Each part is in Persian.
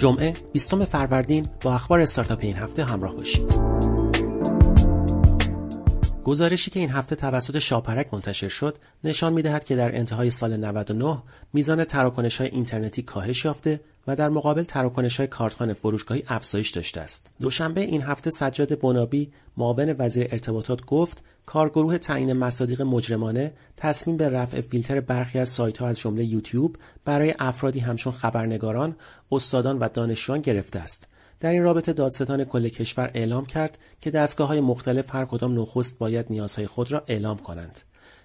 جمعه 20 فروردین با اخبار استارتاپ این هفته همراه باشید. گزارشی که این هفته توسط شاپرک منتشر شد نشان می‌دهد که در انتهای سال 99 میزان تراکنش های اینترنتی کاهش یافته و در مقابل تراکنش های کارتخانه فروشگاهی افزایش داشته است. دوشنبه این هفته سجاد بنابی معاون وزیر ارتباطات گفت کارگروه تعیین مصادیق مجرمانه تصمیم به رفع فیلتر برخی از سایت ها از جمله یوتیوب برای افرادی همچون خبرنگاران، استادان و دانشجویان گرفته است. در این رابطه دادستان کل کشور اعلام کرد که دستگاه های مختلف هر کدام نخست باید نیازهای خود را اعلام کنند.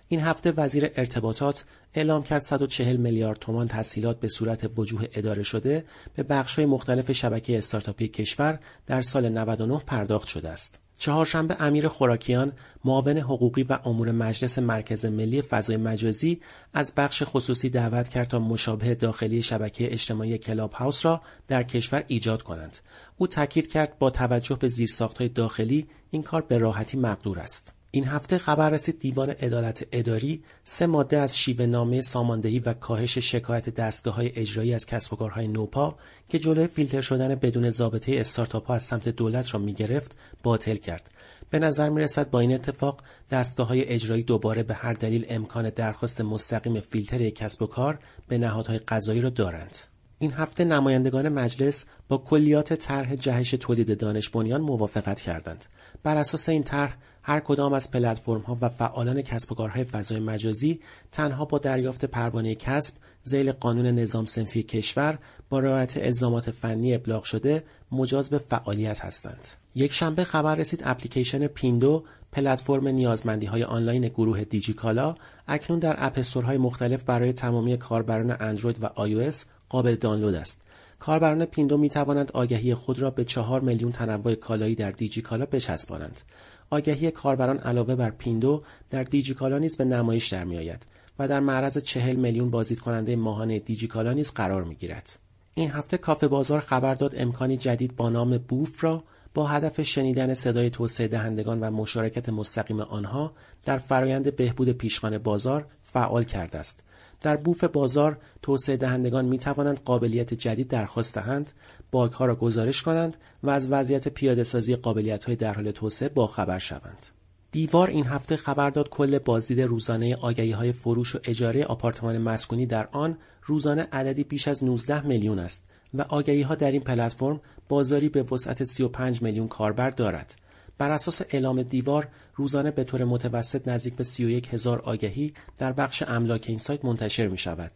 این هفته وزیر ارتباطات اعلام کرد 140 میلیارد تومان تسهیلات به صورت وجوه اداره شده به بخش‌های مختلف شبکه استارتاپی کشور در سال 99 پرداخت شده است. چهارشنبه امیر خوراکیان معاون حقوقی و امور مجلس مرکز ملی فضای مجازی از بخش خصوصی دعوت کرد تا مشابه داخلی شبکه اجتماعی کلاب هاوس را در کشور ایجاد کنند. او تاکید کرد با توجه به زیرساختهای داخلی این کار به راحتی مقدور است. این هفته خبر رسید دیوان عدالت اداری سه ماده از شیوه نامه ساماندهی و کاهش شکایت دستگاه های اجرایی از کسب و کارهای نوپا که جلوی فیلتر شدن بدون ضابطه استارتاپ ها از سمت دولت را می گرفت باطل کرد. به نظر می رسد با این اتفاق دستگاه های اجرایی دوباره به هر دلیل امکان درخواست مستقیم فیلتر کسب و کار به نهادهای قضایی را دارند. این هفته نمایندگان مجلس با کلیات طرح جهش تولید دانش بنیان موافقت کردند. بر اساس این طرح هر کدام از پلتفرم ها و فعالان کسب و کارهای فضای مجازی تنها با دریافت پروانه کسب زیل قانون نظام سنفی کشور با رعایت الزامات فنی ابلاغ شده مجاز به فعالیت هستند. یک شنبه خبر رسید اپلیکیشن پیندو پلتفرم نیازمندی های آنلاین گروه دیجیکالا اکنون در app store های مختلف برای تمامی کاربران اندروید و آی قابل دانلود است. کاربران پیندو می توانند آگهی خود را به چهار میلیون تنوع کالایی در دیجیکالا بچسبانند. آگهی کاربران علاوه بر پیندو در دیجیکالا نیز به نمایش در میآید و در معرض چهل میلیون بازدید کننده ماهانه دیجیکالا نیز قرار می گیرد. این هفته کافه بازار خبر داد امکانی جدید با نام بوف را با هدف شنیدن صدای توسعه دهندگان و مشارکت مستقیم آنها در فرایند بهبود پیشخان بازار فعال کرده است. در بوف بازار توسعه دهندگان می توانند قابلیت جدید درخواست دهند، باگ ها را گزارش کنند و از وضعیت پیاده سازی قابلیت های در حال توسعه باخبر شوند. دیوار این هفته خبر داد کل بازدید روزانه آگهی های فروش و اجاره آپارتمان مسکونی در آن روزانه عددی بیش از 19 میلیون است و آگهی ها در این پلتفرم بازاری به وسعت 35 میلیون کاربر دارد. بر اساس اعلام دیوار روزانه به طور متوسط نزدیک به 31 هزار آگهی در بخش املاک این سایت منتشر می شود.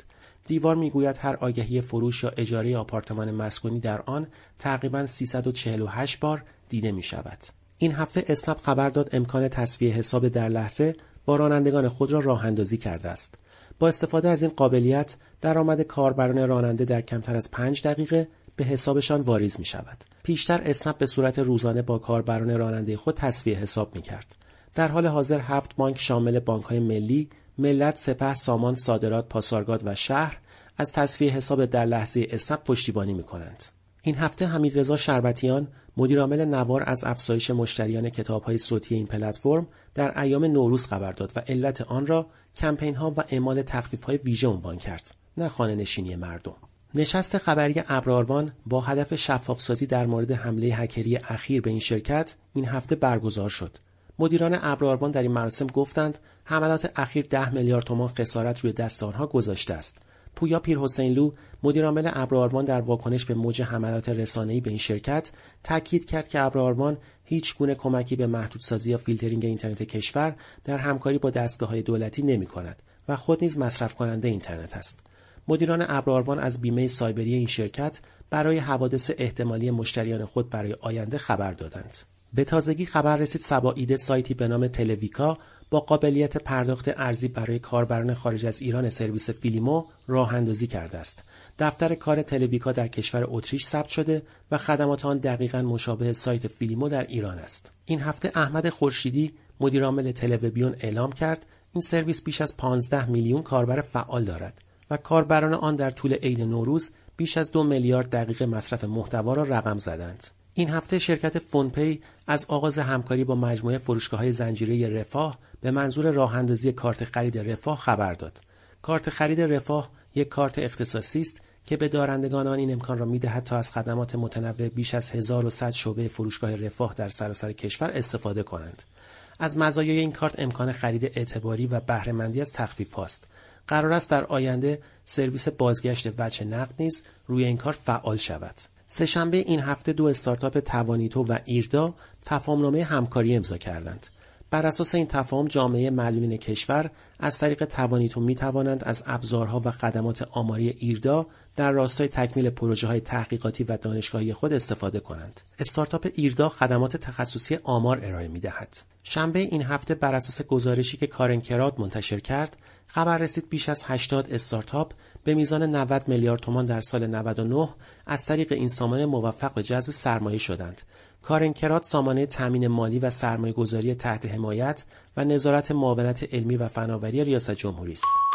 دیوار می‌گوید هر آگهی فروش یا اجاره آپارتمان مسکونی در آن تقریبا 348 بار دیده می شود. این هفته اسنپ خبر داد امکان تصویه حساب در لحظه با رانندگان خود را راه اندازی کرده است. با استفاده از این قابلیت درآمد کاربران راننده در کمتر از 5 دقیقه به حسابشان واریز می شود. پیشتر اسنپ به صورت روزانه با کاربران راننده خود تصویه حساب می کرد. در حال حاضر هفت بانک شامل بانک های ملی، ملت، سپه، سامان، صادرات، پاسارگاد و شهر از تصفیه حساب در لحظه اسنپ پشتیبانی می کنند. این هفته حمیدرضا شربتیان مدیرعامل نوار از افزایش مشتریان های صوتی این پلتفرم در ایام نوروز خبر داد و علت آن را کمپین ها و اعمال تخفیف های ویژه عنوان کرد نه خانه نشینی مردم نشست خبری ابراروان با هدف شفافسازی در مورد حمله هکری اخیر به این شرکت این هفته برگزار شد مدیران ابراروان در این مراسم گفتند حملات اخیر ده میلیارد تومان خسارت روی دست آنها گذاشته است پویا پیرحسینلو مدیرعامل ابراروان در واکنش به موج حملات رسانه‌ای به این شرکت تاکید کرد که ابراروان هیچ گونه کمکی به محدودسازی یا فیلترینگ اینترنت کشور در همکاری با دستگاه دولتی نمی کند و خود نیز مصرف کننده اینترنت است. مدیران ابراروان از بیمه سایبری این شرکت برای حوادث احتمالی مشتریان خود برای آینده خبر دادند. به تازگی خبر رسید صبا سایتی به نام تلویکا با قابلیت پرداخت ارزی برای کاربران خارج از ایران سرویس فیلیمو راه اندازی کرده است. دفتر کار تلویکا در کشور اتریش ثبت شده و خدمات آن دقیقا مشابه سایت فیلیمو در ایران است. این هفته احمد خورشیدی مدیرعامل تلویبیون اعلام کرد این سرویس بیش از 15 میلیون کاربر فعال دارد و کاربران آن در طول عید نوروز بیش از دو میلیارد دقیقه مصرف محتوا را رقم زدند. این هفته شرکت فونپی از آغاز همکاری با مجموعه فروشگاه های زنجیره رفاه به منظور راه اندازی کارت خرید رفاه خبر داد. کارت خرید رفاه یک کارت اختصاصی است که به دارندگان آن این امکان را می‌دهد تا از خدمات متنوع بیش از 1100 شعبه فروشگاه رفاه در سراسر کشور استفاده کنند. از مزایای این کارت امکان خرید اعتباری و بهرهمندی از تخفیف هاست. قرار است در آینده سرویس بازگشت وجه نقد نیز روی این کارت فعال شود. سهشنبه این هفته دو استارتاپ توانیتو و ایردا تفاهمنامه همکاری امضا کردند. بر اساس این تفاهم جامعه معلولین کشور از طریق توانیتو می توانند از ابزارها و خدمات آماری ایردا در راستای تکمیل پروژه های تحقیقاتی و دانشگاهی خود استفاده کنند. استارتاپ ایردا خدمات تخصصی آمار ارائه می دهد. شنبه این هفته بر اساس گزارشی که کارن کراد منتشر کرد، خبر رسید بیش از 80 استارتاپ به میزان 90 میلیارد تومان در سال 99 از طریق این سامانه موفق به جذب سرمایه شدند. کارن کرات سامانه تامین مالی و سرمایه گذاری تحت حمایت و نظارت معاونت علمی و فناوری ریاست جمهوری است.